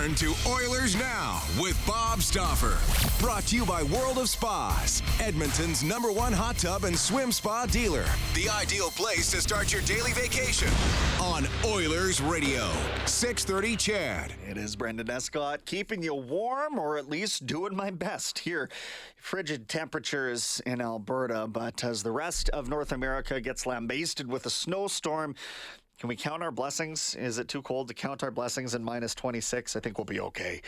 Return to Oilers Now with Bob Stauffer. Brought to you by World of Spas, Edmonton's number one hot tub and swim spa dealer. The ideal place to start your daily vacation on Oilers Radio. 630 CHED. It is Brendan Escott keeping you warm, or at least doing my best here. Frigid temperatures in Alberta, but as the rest of North America gets lambasted with a snowstorm, can we count our blessings? Is it too cold to count our blessings in minus 26? I think we'll be okay.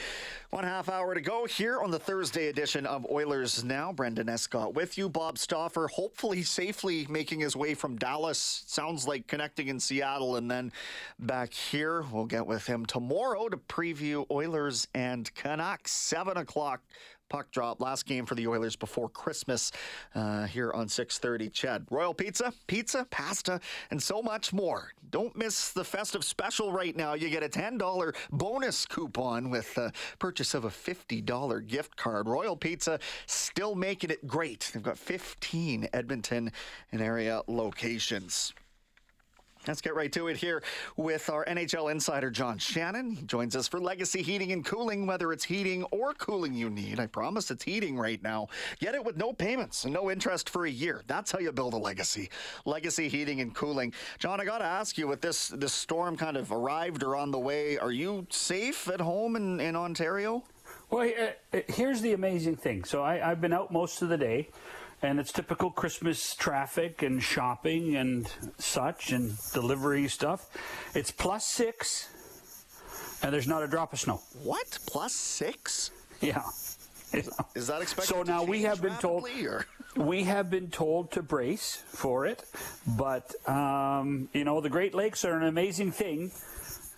One half hour to go here on the Thursday edition of Oilers Now. Brendan Escott with you. Bob Stauffer, hopefully safely making his way from Dallas. Sounds like connecting in Seattle and then back here. We'll get with him tomorrow to preview Oilers and Canucks. 7 o'clock puck drop. Last game for the Oilers before Christmas uh, here on 6:30. CHED, Royal Pizza, pizza, pasta, and so much more. Don't miss the festive special right now. You get a $10 bonus coupon with the purchase of a $50 gift card. Royal Pizza still making it great. They've got 15 Edmonton and area locations. Let's get right to it here with our NHL insider, John Shannon. He joins us for Legacy Heating and Cooling, whether it's heating or cooling you need. I promise it's heating right now. Get it with no payments and no interest for a year. That's how you build a legacy. Legacy Heating and Cooling. John, I got to ask you, with this, this storm kind of arrived or on the way, are you safe at home in, in Ontario? Well, uh, here's the amazing thing. So I, I've been out most of the day and it's typical Christmas traffic and shopping and such and delivery stuff. It's plus six, and there's not a drop of snow. What? Plus six? Yeah. Is that expected? So now we have been told. Or? We have been told to brace for it, but um, you know the Great Lakes are an amazing thing.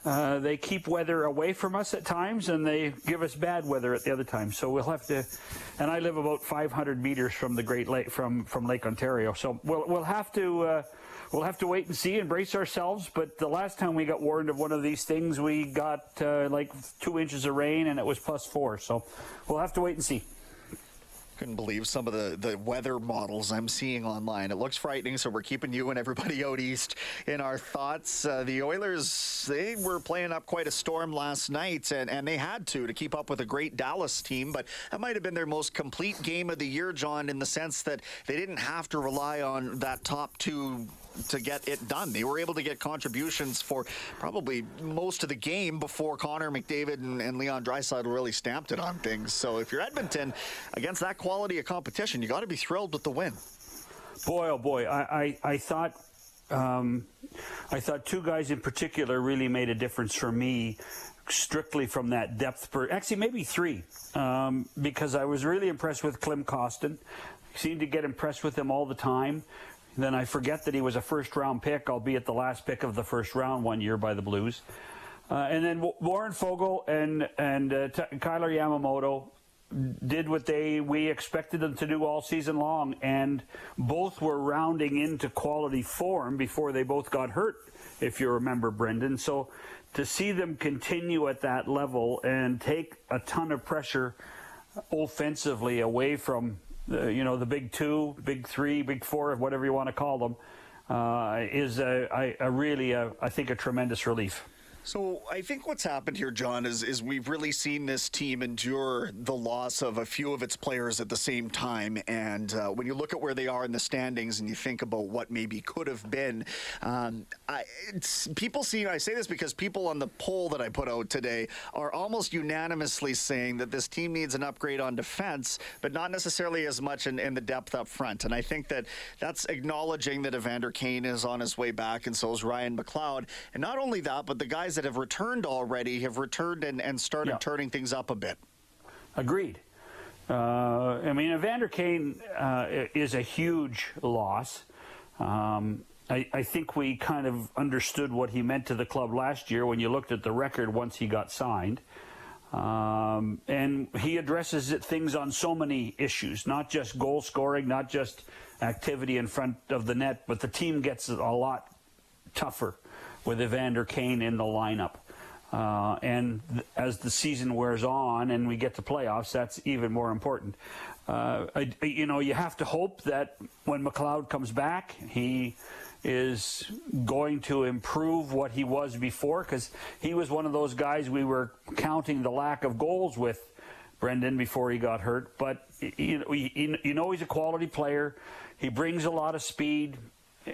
Uh, they keep weather away from us at times, and they give us bad weather at the other times. So we'll have to. And I live about 500 meters from the Great Lake, from from Lake Ontario. So we'll we'll have to. Uh, We'll have to wait and see and brace ourselves. But the last time we got warned of one of these things, we got uh, like two inches of rain and it was plus four. So we'll have to wait and see. Couldn't believe some of the, the weather models I'm seeing online. It looks frightening, so we're keeping you and everybody out east in our thoughts. Uh, the Oilers, they were playing up quite a storm last night, and, and they had to to keep up with a great Dallas team, but that might have been their most complete game of the year, John, in the sense that they didn't have to rely on that top two to get it done. They were able to get contributions for probably most of the game before Connor McDavid and, and Leon Draisaitl really stamped it on things. So if you're Edmonton against that quality of competition, you got to be thrilled with the win. Boy, oh boy, I, I, I thought. Um, I thought two guys in particular really made a difference for me strictly from that depth per actually maybe three um, because I was really impressed with Klim Kostin seemed to get impressed with him all the time then I forget that he was a first round pick, albeit the last pick of the first round one year by the Blues. Uh, and then Warren Foegele and and uh, T- Kailer Yamamoto did what they we expected them to do all season long, and both were rounding into quality form before they both got hurt. If you remember, Brendan, so to see them continue at that level and take a ton of pressure offensively away from the, you know, the big two, big three, big four, whatever you want to call them, uh, is a, a, a really, a, I think, a tremendous relief. So I think what's happened here, John, is is we've really seen this team endure the loss of a few of its players at the same time. And uh, when you look at where they are in the standings, and you think about what maybe could have been, um, I, people see. I say this because people on the poll that I put out today are almost unanimously saying that this team needs an upgrade on defense, but not necessarily as much in, in the depth up front. And I think that that's acknowledging that Evander Kane is on his way back, and so is Ryan McLeod. And not only that, but the guys that have returned already have returned and, and started yeah. turning things up a bit. Agreed. Uh, I mean, Evander Kane uh, is a huge loss. Um, I, I, think we kind of understood what he meant to the club last year when you looked at the record once he got signed. Um, and he addresses things on so many issues, not just goal scoring, not just activity in front of the net, but the team gets a lot tougher with Evander Kane in the lineup. Uh, and th- as the season wears on and we get to playoffs, that's even more important. Uh, I, you know, you have to hope that when McLeod comes back, he is going to improve what he was before because he was one of those guys we were counting the lack of goals with Brendan before he got hurt. But you know, you know he's a quality player. He brings a lot of speed.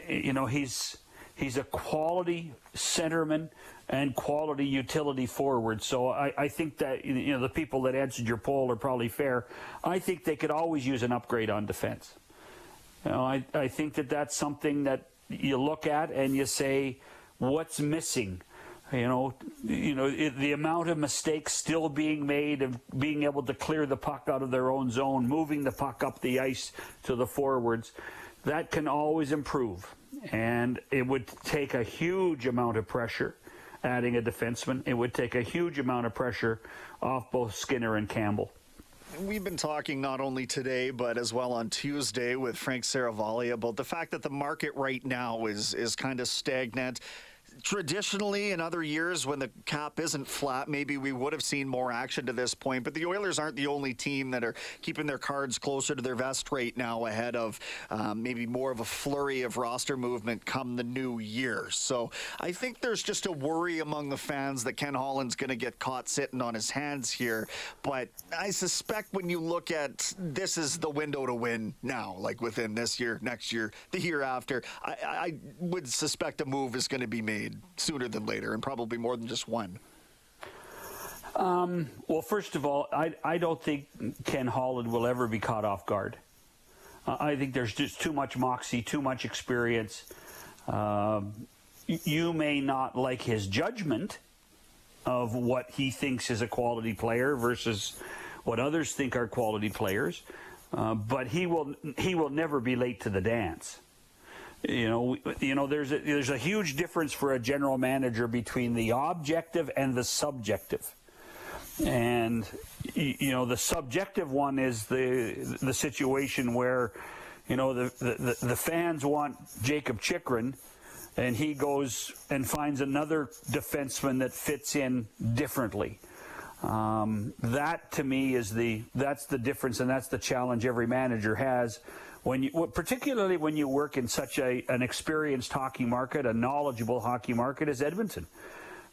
You know, he's He's a quality centerman and quality utility forward. So I, I, think that you know the people that answered your poll are probably fair. I think they could always use an upgrade on defense. You know, I, I think that that's something that you look at and you say, what's missing? You know, you know it, the amount of mistakes still being made of being able to clear the puck out of their own zone, moving the puck up the ice to the forwards, that can always improve and it would take a huge amount of pressure adding a defenseman. It would take a huge amount of pressure off both Skinner and Campbell. We've been talking not only today, but as well on Tuesday with Frank Seravalli about the fact that the market right now is is kind of stagnant traditionally in other years when the cap isn't flat, maybe we would have seen more action to this point. But the Oilers aren't the only team that are keeping their cards closer to their vest right now ahead of um, maybe more of a flurry of roster movement come the new year. So I think there's just a worry among the fans that Ken Holland's going to get caught sitting on his hands here. But I suspect when you look at this is the window to win now, like within this year, next year, the year after, I, I would suspect a move is going to be made sooner than later, and probably more than just one? Um, well, first of all, I, I don't think Ken Holland will ever be caught off guard. Uh, I think there's just too much moxie, too much experience. Um, you may not like his judgment of what he thinks is a quality player versus what others think are quality players, uh, but he will he will never be late to the dance. You know, you know, there's a, there's a huge difference for a general manager between the objective and the subjective. And you know, the subjective one is the the situation where, you know, the the, the fans want Jakob Chychrun, and he goes and finds another defenseman that fits in differently. Um, that to me is the that's the difference, and that's the challenge every manager has when you, particularly when you work in such a, an experienced hockey market, a knowledgeable hockey market as Edmonton.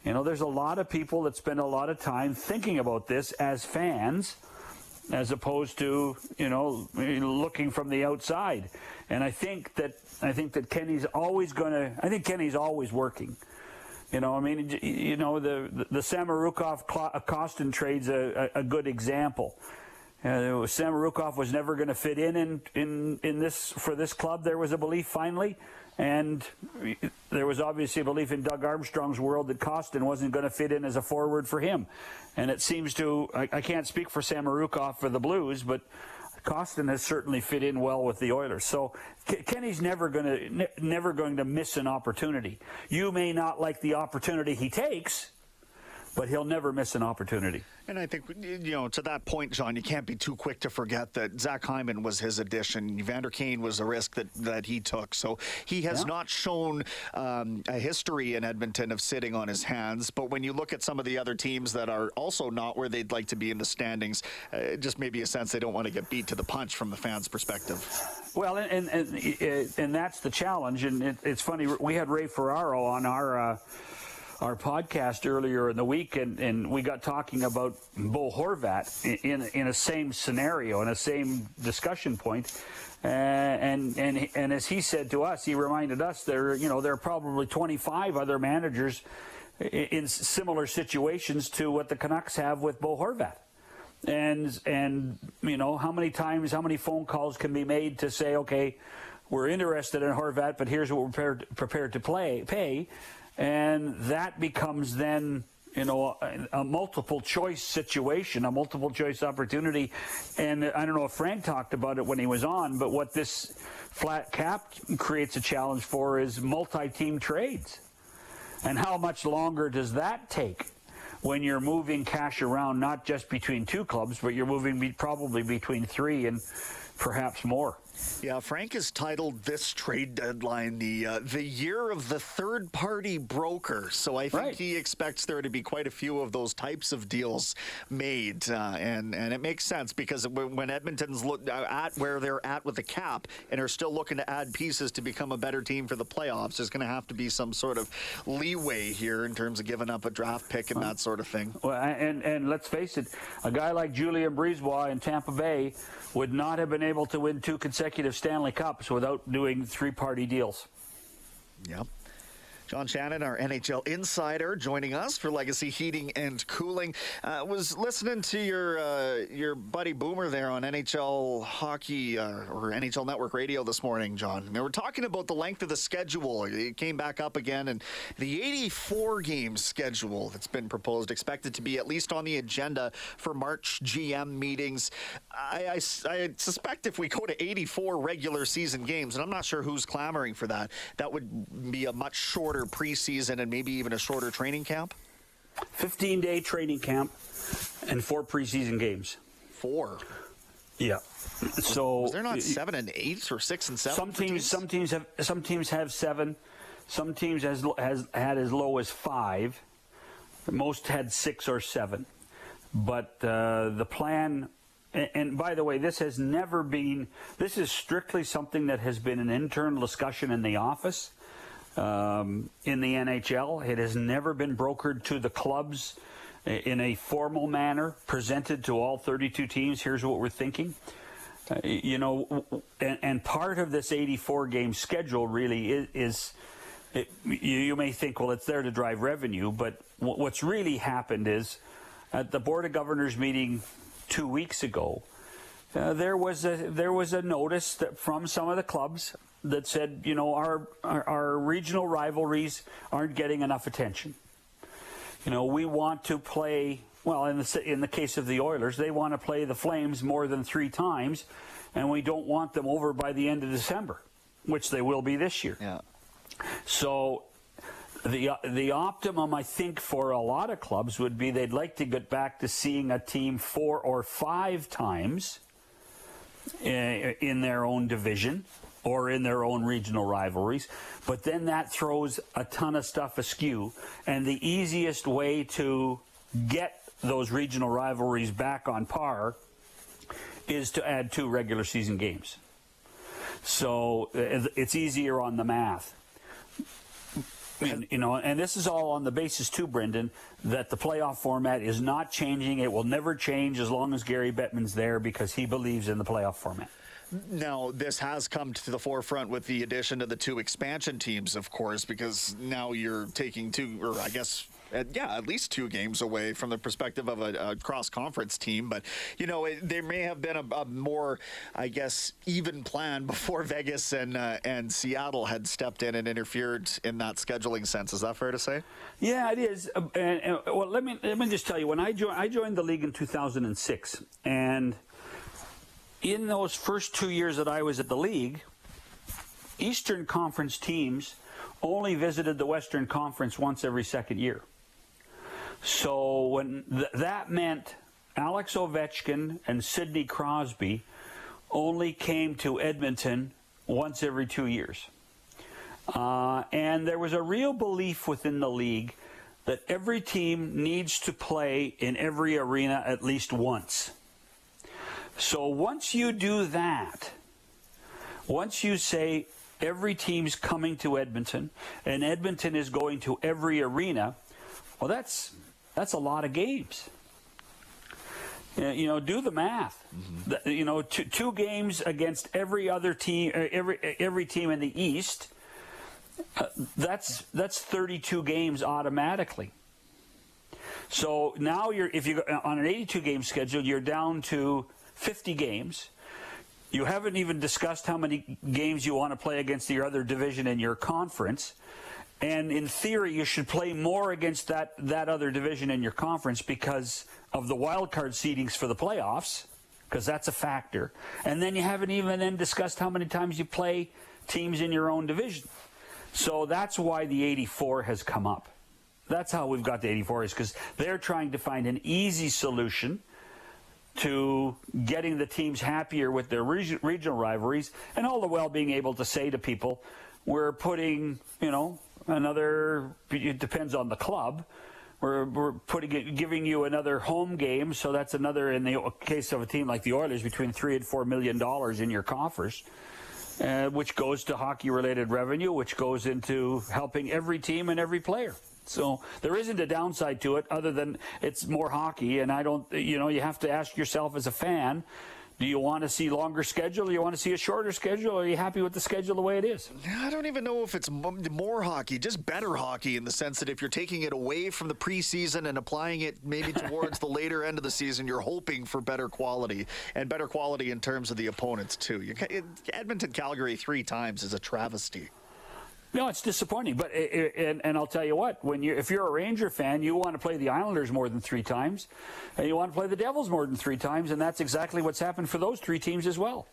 You know, there's a lot of people that spend a lot of time thinking about this as fans, as opposed to you know looking from the outside. And I think that I think that Kenny's always going to. I think Kenny's always working. You know, I mean, you know, the the, Samorukov Kostin trade's a, a good example. Uh, Samorukov was never going to fit in, in in in this for this club. There was a belief finally, and there was obviously a belief in Doug Armstrong's world that Kostin wasn't going to fit in as a forward for him. And it seems to I, I can't speak for Samorukov for the Blues, but Kostin has certainly fit in well with the Oilers. So Kenny's never going to ne- never going to miss an opportunity. You may not like the opportunity he takes but he'll never miss an opportunity. And I think, you know, to that point, John, you can't be too quick to forget that Zach Hyman was his addition. Evander Kane was a risk that, that he took. So he has yeah. not shown um, a history in Edmonton of sitting on his hands. But when you look at some of the other teams that are also not where they'd like to be in the standings, uh, it just maybe a sense they don't want to get beat to the punch from the fans' perspective. Well, and, and, and, and that's the challenge. And it, it's funny, we had Ray Ferraro on our. Uh, our podcast earlier in the week, and, and we got talking about Bo Horvat in, in, in a same scenario, in a same discussion point. Uh, and and and as he said to us, he reminded us there you know there are probably 25 other managers in similar situations to what the Canucks have with Bo Horvat. And and you know how many times, how many phone calls can be made to say, okay, we're interested in Horvat, but here's what we're prepared prepared to play pay, and that becomes then you know, a, a, multiple choice situation, a multiple choice opportunity. And I don't know if Frank talked about it when he was on, but what this flat cap creates a challenge for is multi team trades. And how much longer does that take when you're moving cash around, not just between two clubs, but you're moving be- probably between three and perhaps more? Yeah, Frank has titled this trade deadline the uh, the year of the third party broker. So I think right. he expects there to be quite a few of those types of deals made, uh, and and it makes sense because when Edmonton's look uh, at where they're at with the cap and are still looking to add pieces to become a better team for the playoffs, there's going to have to be some sort of leeway here in terms of giving up a draft pick and that sort of thing. Well, and and let's face it, a guy like Julien BriseBois in Tampa Bay would not have been able to win two consecutive Stanley Cups without doing three party deals. Yep. John Shannon, our NHL insider, joining us for Legacy Heating and Cooling. Uh, was listening to your uh, your buddy Boomer there on NHL Hockey uh, or NHL Network Radio this morning, John. They were talking about the length of the schedule. It came back up again, and the 84 game schedule that's been proposed, expected to be at least on the agenda for March GM meetings. I, I, I suspect if we go to 84 regular season games, and I'm not sure who's clamoring for that, that would be a much shorter shorter preseason and maybe even a shorter training camp? 15 day training camp and four preseason games. Four. Yeah. So Was there not seven and eight or six and seven? Some teams, teams, some teams have some teams have seven. Some teams has has had as low as five. Most had six or seven. But uh, the plan and, and, by the way, this has never been, this is strictly something that has been an internal discussion in the office um, in the NHL. It has never been brokered to the clubs in a formal manner, presented to all 32 teams. Here's what we're thinking. Uh, you know, and, and, part of this 84 game schedule really is, is it, you, you, may think, well, it's there to drive revenue, but w- what's really happened is at the Board of Governors meeting two weeks ago, uh, there was a there was a notice that from some of the clubs that said, you know, our, our, our regional rivalries aren't getting enough attention. You know, we want to play. Well, in the in the case of the Oilers, they want to play the Flames more than three times, and we don't want them over by the end of December, which they will be this year. Yeah. So the the optimum, I think, for a lot of clubs would be they'd like to get back to seeing a team four or five times in their own division or in their own regional rivalries. But then that throws a ton of stuff askew. And the easiest way to get those regional rivalries back on par is to add two regular season games. So uh, it's easier on the math. And, you know, and this is all on the basis too, Brendan, that the playoff format is not changing. It will never change as long as Gary Bettman's there because he believes in the playoff format. Now, this has come to the forefront with the addition of the two expansion teams, of course, because now you're taking two, or I guess uh, yeah, at least two games away from the perspective of a, a cross conference team. But, you know, it, there may have been a, a, more, I guess, even plan before Vegas and, uh, and Seattle had stepped in and interfered in that scheduling sense. Is that fair to say? Yeah, it is. Uh, and, and, well, let me, let me just tell you, when I, jo- I joined the league in 2006, and in those first two years that I was at the league, Eastern Conference teams only visited the Western Conference once every second year. So when th- that meant Alex Ovechkin and Sidney Crosby only came to Edmonton once every two years. Uh, and there was a real belief within the league that every team needs to play in every arena at least once. So once you do that, once you say every team's coming to Edmonton and Edmonton is going to every arena, Well, that's that's a lot of games. You know, do the math. Mm-hmm. You know, two, two, games against every other team, uh, every every team in the East. Uh, that's that's 32 games automatically. So now you're if you on an 82 game schedule, you're down to 50 games. You haven't even discussed how many games you want to play against your other division in your conference. And in theory, you should play more against that, that other division in your conference because of the wild card seedings for the playoffs, because that's a factor. And then you haven't even then discussed how many times you play teams in your own division. So that's why the 84 has come up. That's how we've got the 84 is because they're trying to find an easy solution to getting the teams happier with their regional rivalries and all the while being able to say to people, we're putting, you know, another, it depends on the club. We're, we're putting it, giving you another home game, so that's another, in the case of a team like the Oilers, between three and four million dollars in your coffers. Uh, which goes to hockey related revenue, which goes into helping every team and every player. So there isn't a downside to it other than it's more hockey. And I don't, you know, you have to ask yourself as a fan, do you want to see longer schedule? Do you want to see a shorter schedule? Or are you happy with the schedule the way it is? I don't even know if it's more hockey, just better hockey in the sense that if you're taking it away from the preseason and applying it maybe towards the later end of the season, you're hoping for better quality and better quality in terms of the opponents too. You, Edmonton, Calgary three times is a travesty. No, it's disappointing. But and, and I'll tell you what, when you if you're a Ranger fan, you want to play the Islanders more than three times, and you want to play the Devils more than three times, and that's exactly what's happened for those three teams as well.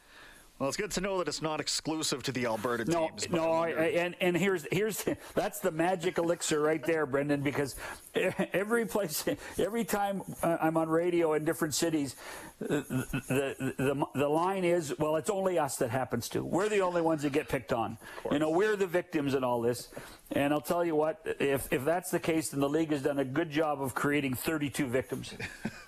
Well, it's good to know that it's not exclusive to the Alberta no, teams. No, I, and and here's here's that's the magic elixir right there, Brendan. Because every place, every time uh, I'm on radio in different cities, the, the the the line is, well, it's only us that happens to. We're the only ones that get picked on. You know, we're the victims in all this. And I'll tell you what, if if that's the case, then the league has done a good job of creating 32 victims.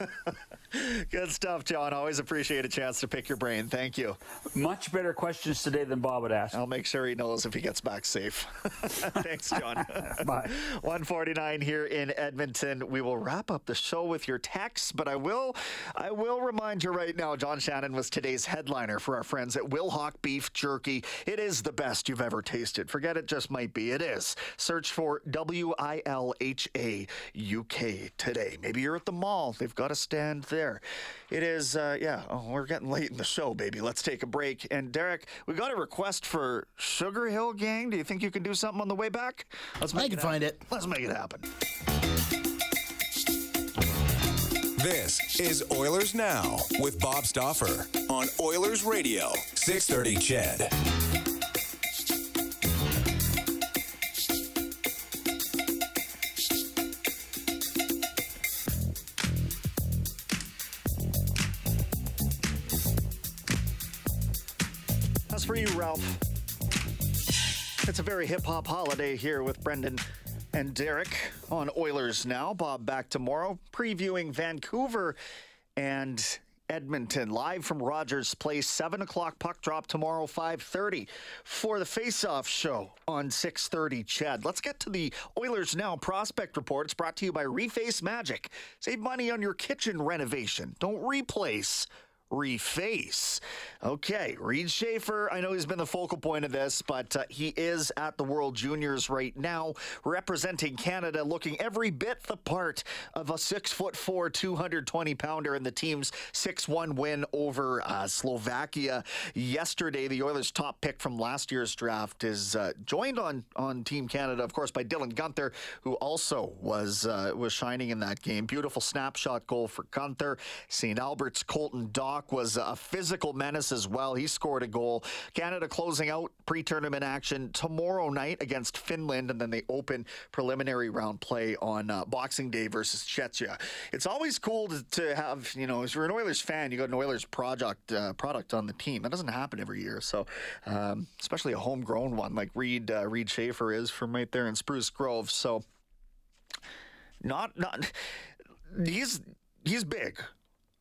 Good stuff, John. Always appreciate a chance to pick your brain. Thank you. Much better questions today than Bob would ask. I'll make sure he knows if he gets back safe. Thanks, John. Bye. 149 here in Edmonton. We will wrap up the show with your texts, but I will I will remind you right now, John Shannon was today's headliner for our friends at Wilhauk Beef Jerky. It is the best you've ever tasted. Forget it just might be. It is. Search for W I L H A U K today. Maybe you're at the mall. They've got a stand there there. It is, uh, yeah, oh, we're getting late in the show, baby. Let's take a break. And Derek, we got a request for Sugar Hill Gang. Do you think you can do something on the way back? Let's make I can it find it. Let's make it happen. This is Oilers Now with Bob Stauffer on Oilers Radio, 630 CHED. for you, Ralph. It's a very hip hop holiday here with Brendan and Derek on Oilers Now. Bob back tomorrow, previewing Vancouver and Edmonton, live from Rogers Place, 7 o'clock puck drop tomorrow, 5.30 for the face-off show on 6.30 CHED, Let's get to the Oilers Now prospect reports brought to you by Reface Magic. Save money on your kitchen renovation. Don't replace, reface. Okay, Reid Schaefer, I know he's been the focal point of this, but uh, he is at the World Juniors right now, representing Canada, looking every bit the part of a six foot four, 220 pounder in the team's 6 1 win over uh, Slovakia yesterday. The Oilers' top pick from last year's draft is uh, joined on, on Team Canada, of course, by Dylan Guenther, who also was, uh, was shining in that game. Beautiful snapshot goal for Guenther. St. Albert's Colton Dach was a physical menace as well. He scored a goal. Canada closing out pre tournament action tomorrow night against Finland, and then they open preliminary round play on uh, Boxing Day versus Czechia. It's always cool to, to, have, you know, if you're an Oilers fan, you got an Oilers project uh, product on the team. That doesn't happen every year. So, um, especially a homegrown one like Reid, uh, Reid Schaefer is from right there in Spruce Grove. So, not not he's he's big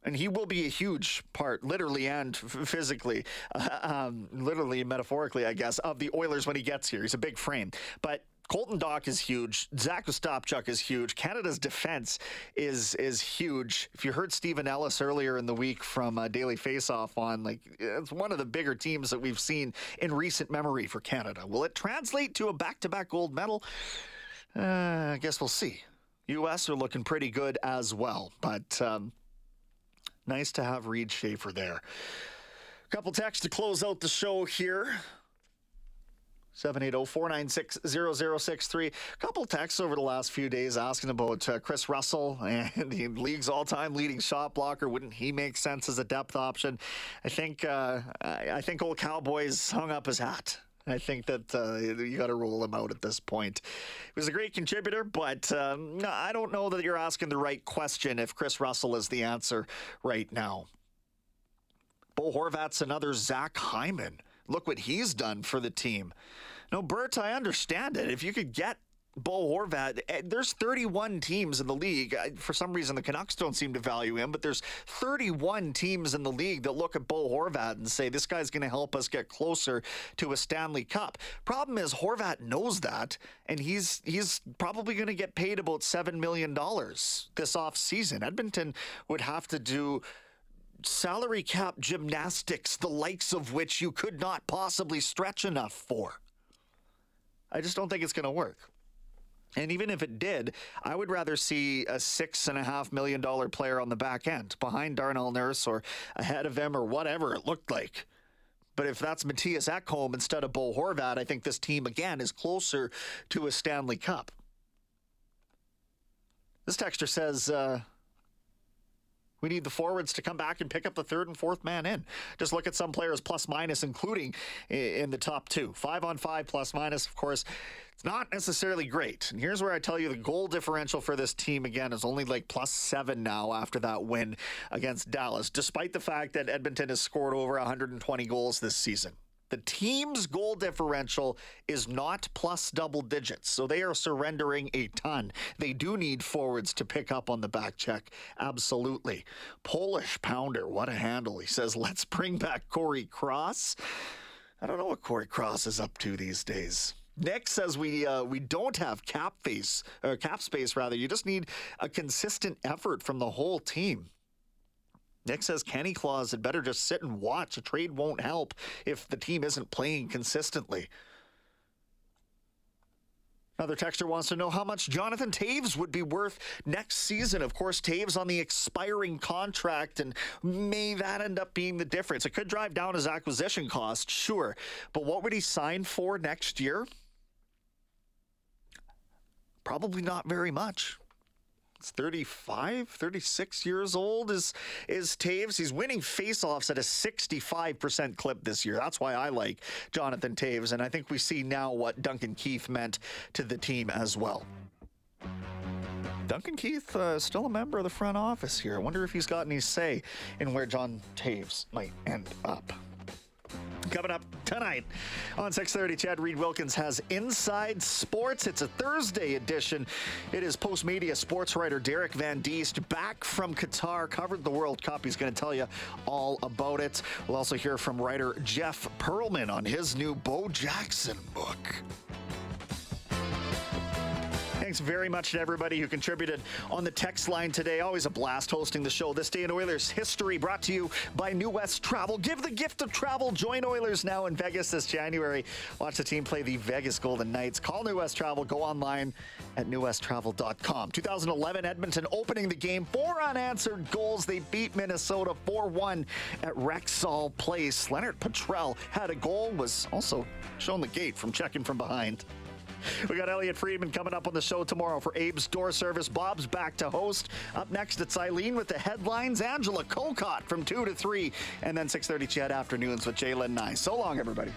and he will be a huge part, literally and physically, uh, um, literally metaphorically, I guess, of the Oilers when he gets here. He's a big frame, but Colton Dach is huge. Zach Ostapchuk is huge. Canada's defense is is huge. If you heard Stephen Ellis earlier in the week from uh, Daily Faceoff on, like, it's one of the bigger teams that we've seen in recent memory for Canada. Will it translate to a back to back gold medal? Uh, I guess we'll see. U.S. are looking pretty good as well, but um, nice to have Reid Schaefer there. A couple texts to close out the show here. 780-496-0063. A couple texts over the last few days asking about uh, Kris Russell and the league's all-time leading shot blocker. Wouldn't he make sense as a depth option? I think uh, I think old Cowboys hung up his hat. I think that uh, you got to rule him out at this point. He was a great contributor, but um, I don't know that you're asking the right question if Kris Russell is the answer right now. Bo Horvat's another Zach Hyman. Look what he's done for the team. No, Bert, I understand it. If you could get Bo Horvat, eh, there's 31 teams in the league. For some reason, the Canucks don't seem to value him, but there's 31 teams in the league that look at Bo Horvat and say, this guy's going to help us get closer to a Stanley Cup. Problem is, Horvat knows that, and he's he's probably going to get paid about $7 million this offseason. Edmonton would have to do salary cap gymnastics, the likes of which you could not possibly stretch enough for. I just don't think it's going to work. And even if it did, I would rather see a six and a half million dollar player on the back end behind Darnell Nurse or ahead of him or whatever it looked like. But if that's Mattias Ekholm instead of Bo Horvat, I think this team again is closer to a Stanley Cup. This texture says, uh, we need the forwards to come back and pick up the third and fourth man in. Just look at some players plus minus, including in the top two. Five on five plus minus, of course, it's not necessarily great. And here's where I tell you the goal differential for this team again is only like plus seven now after that win against Dallas, despite the fact that Edmonton has scored over 120 goals this season. The team's goal differential is not plus double digits, so they are surrendering a ton. They do need forwards to pick up on the back check. Absolutely. Polish Pounder, what a handle. He says, let's bring back Corey Cross. I don't know what Corey Cross is up to these days. Nick says we uh, we don't have cap face or cap space rather. You just need a consistent effort from the whole team. Nick says Kenny Claus had better just sit and watch. A trade won't help if the team isn't playing consistently. Another texter wants to know how much Jonathan Toews would be worth next season. Of course, Toews on the expiring contract, and may that end up being the difference? It could drive down his acquisition cost, sure. But what would he sign for next year? Probably not very much. 35, 36 years old is is Toews. He's winning faceoffs at a 65% clip this year. That's why I like Jonathan Toews, and I think we see now what Duncan Keith meant to the team as well. Duncan Keith uh, still a member of the front office here. I wonder if he's got any say in where John Toews might end up. Coming up tonight on 6:30, CHED Reid Wilkins has Inside Sports. It's a Thursday edition. It is Post Media sports writer Derek Van Diest back from Qatar, covered the World Cup. He's going to tell you all about it. We'll also hear from writer Jeff Pearlman on his new Bo Jackson book. Thanks very much to everybody who contributed on the text line today. Always a blast hosting the show. This day in Oilers history brought to you by New West Travel. Give the gift of travel. Join Oilers now in Vegas this January. Watch the team play the Vegas Golden Knights. Call New West Travel. Go online at newwesttravel.com. 2011 Edmonton opening the game. Four unanswered goals. They beat Minnesota 4-1 at Rexall Place. Lennart Petrell had a goal. Was also shown the gate from checking from behind. We got Elliotte Friedman coming up on the show tomorrow for Abe's Door Service. Bob's back to host. Up next, it's Eileen with the headlines. Angela Kokott from 2 to 3. And then 6.30 CHED Afternoons with Jalen Nye. So long, everybody.